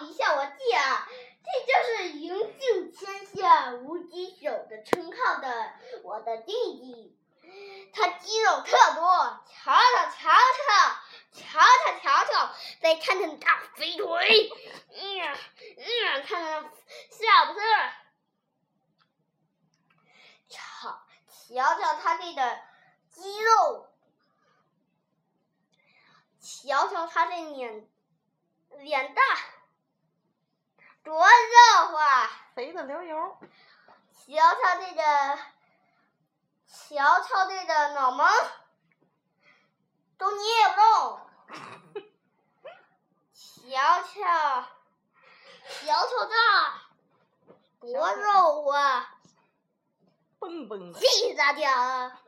一下我弟啊，这就是云尽天下无敌手的称号的我的弟弟，他肌肉特多，瞧瞧瞧瞧，瞧瞧瞧瞧，再看看大肥腿，嗯嗯，看看是不瞧瞧瞧他这个肌肉。瞧瞧他这脸，脸大。肥的流油。瞧瞧这个，瞧瞧这个脑门，都捏不动。瞧瞧，瞧瞧这，多肉啊！蹦蹦的。谢谢大家。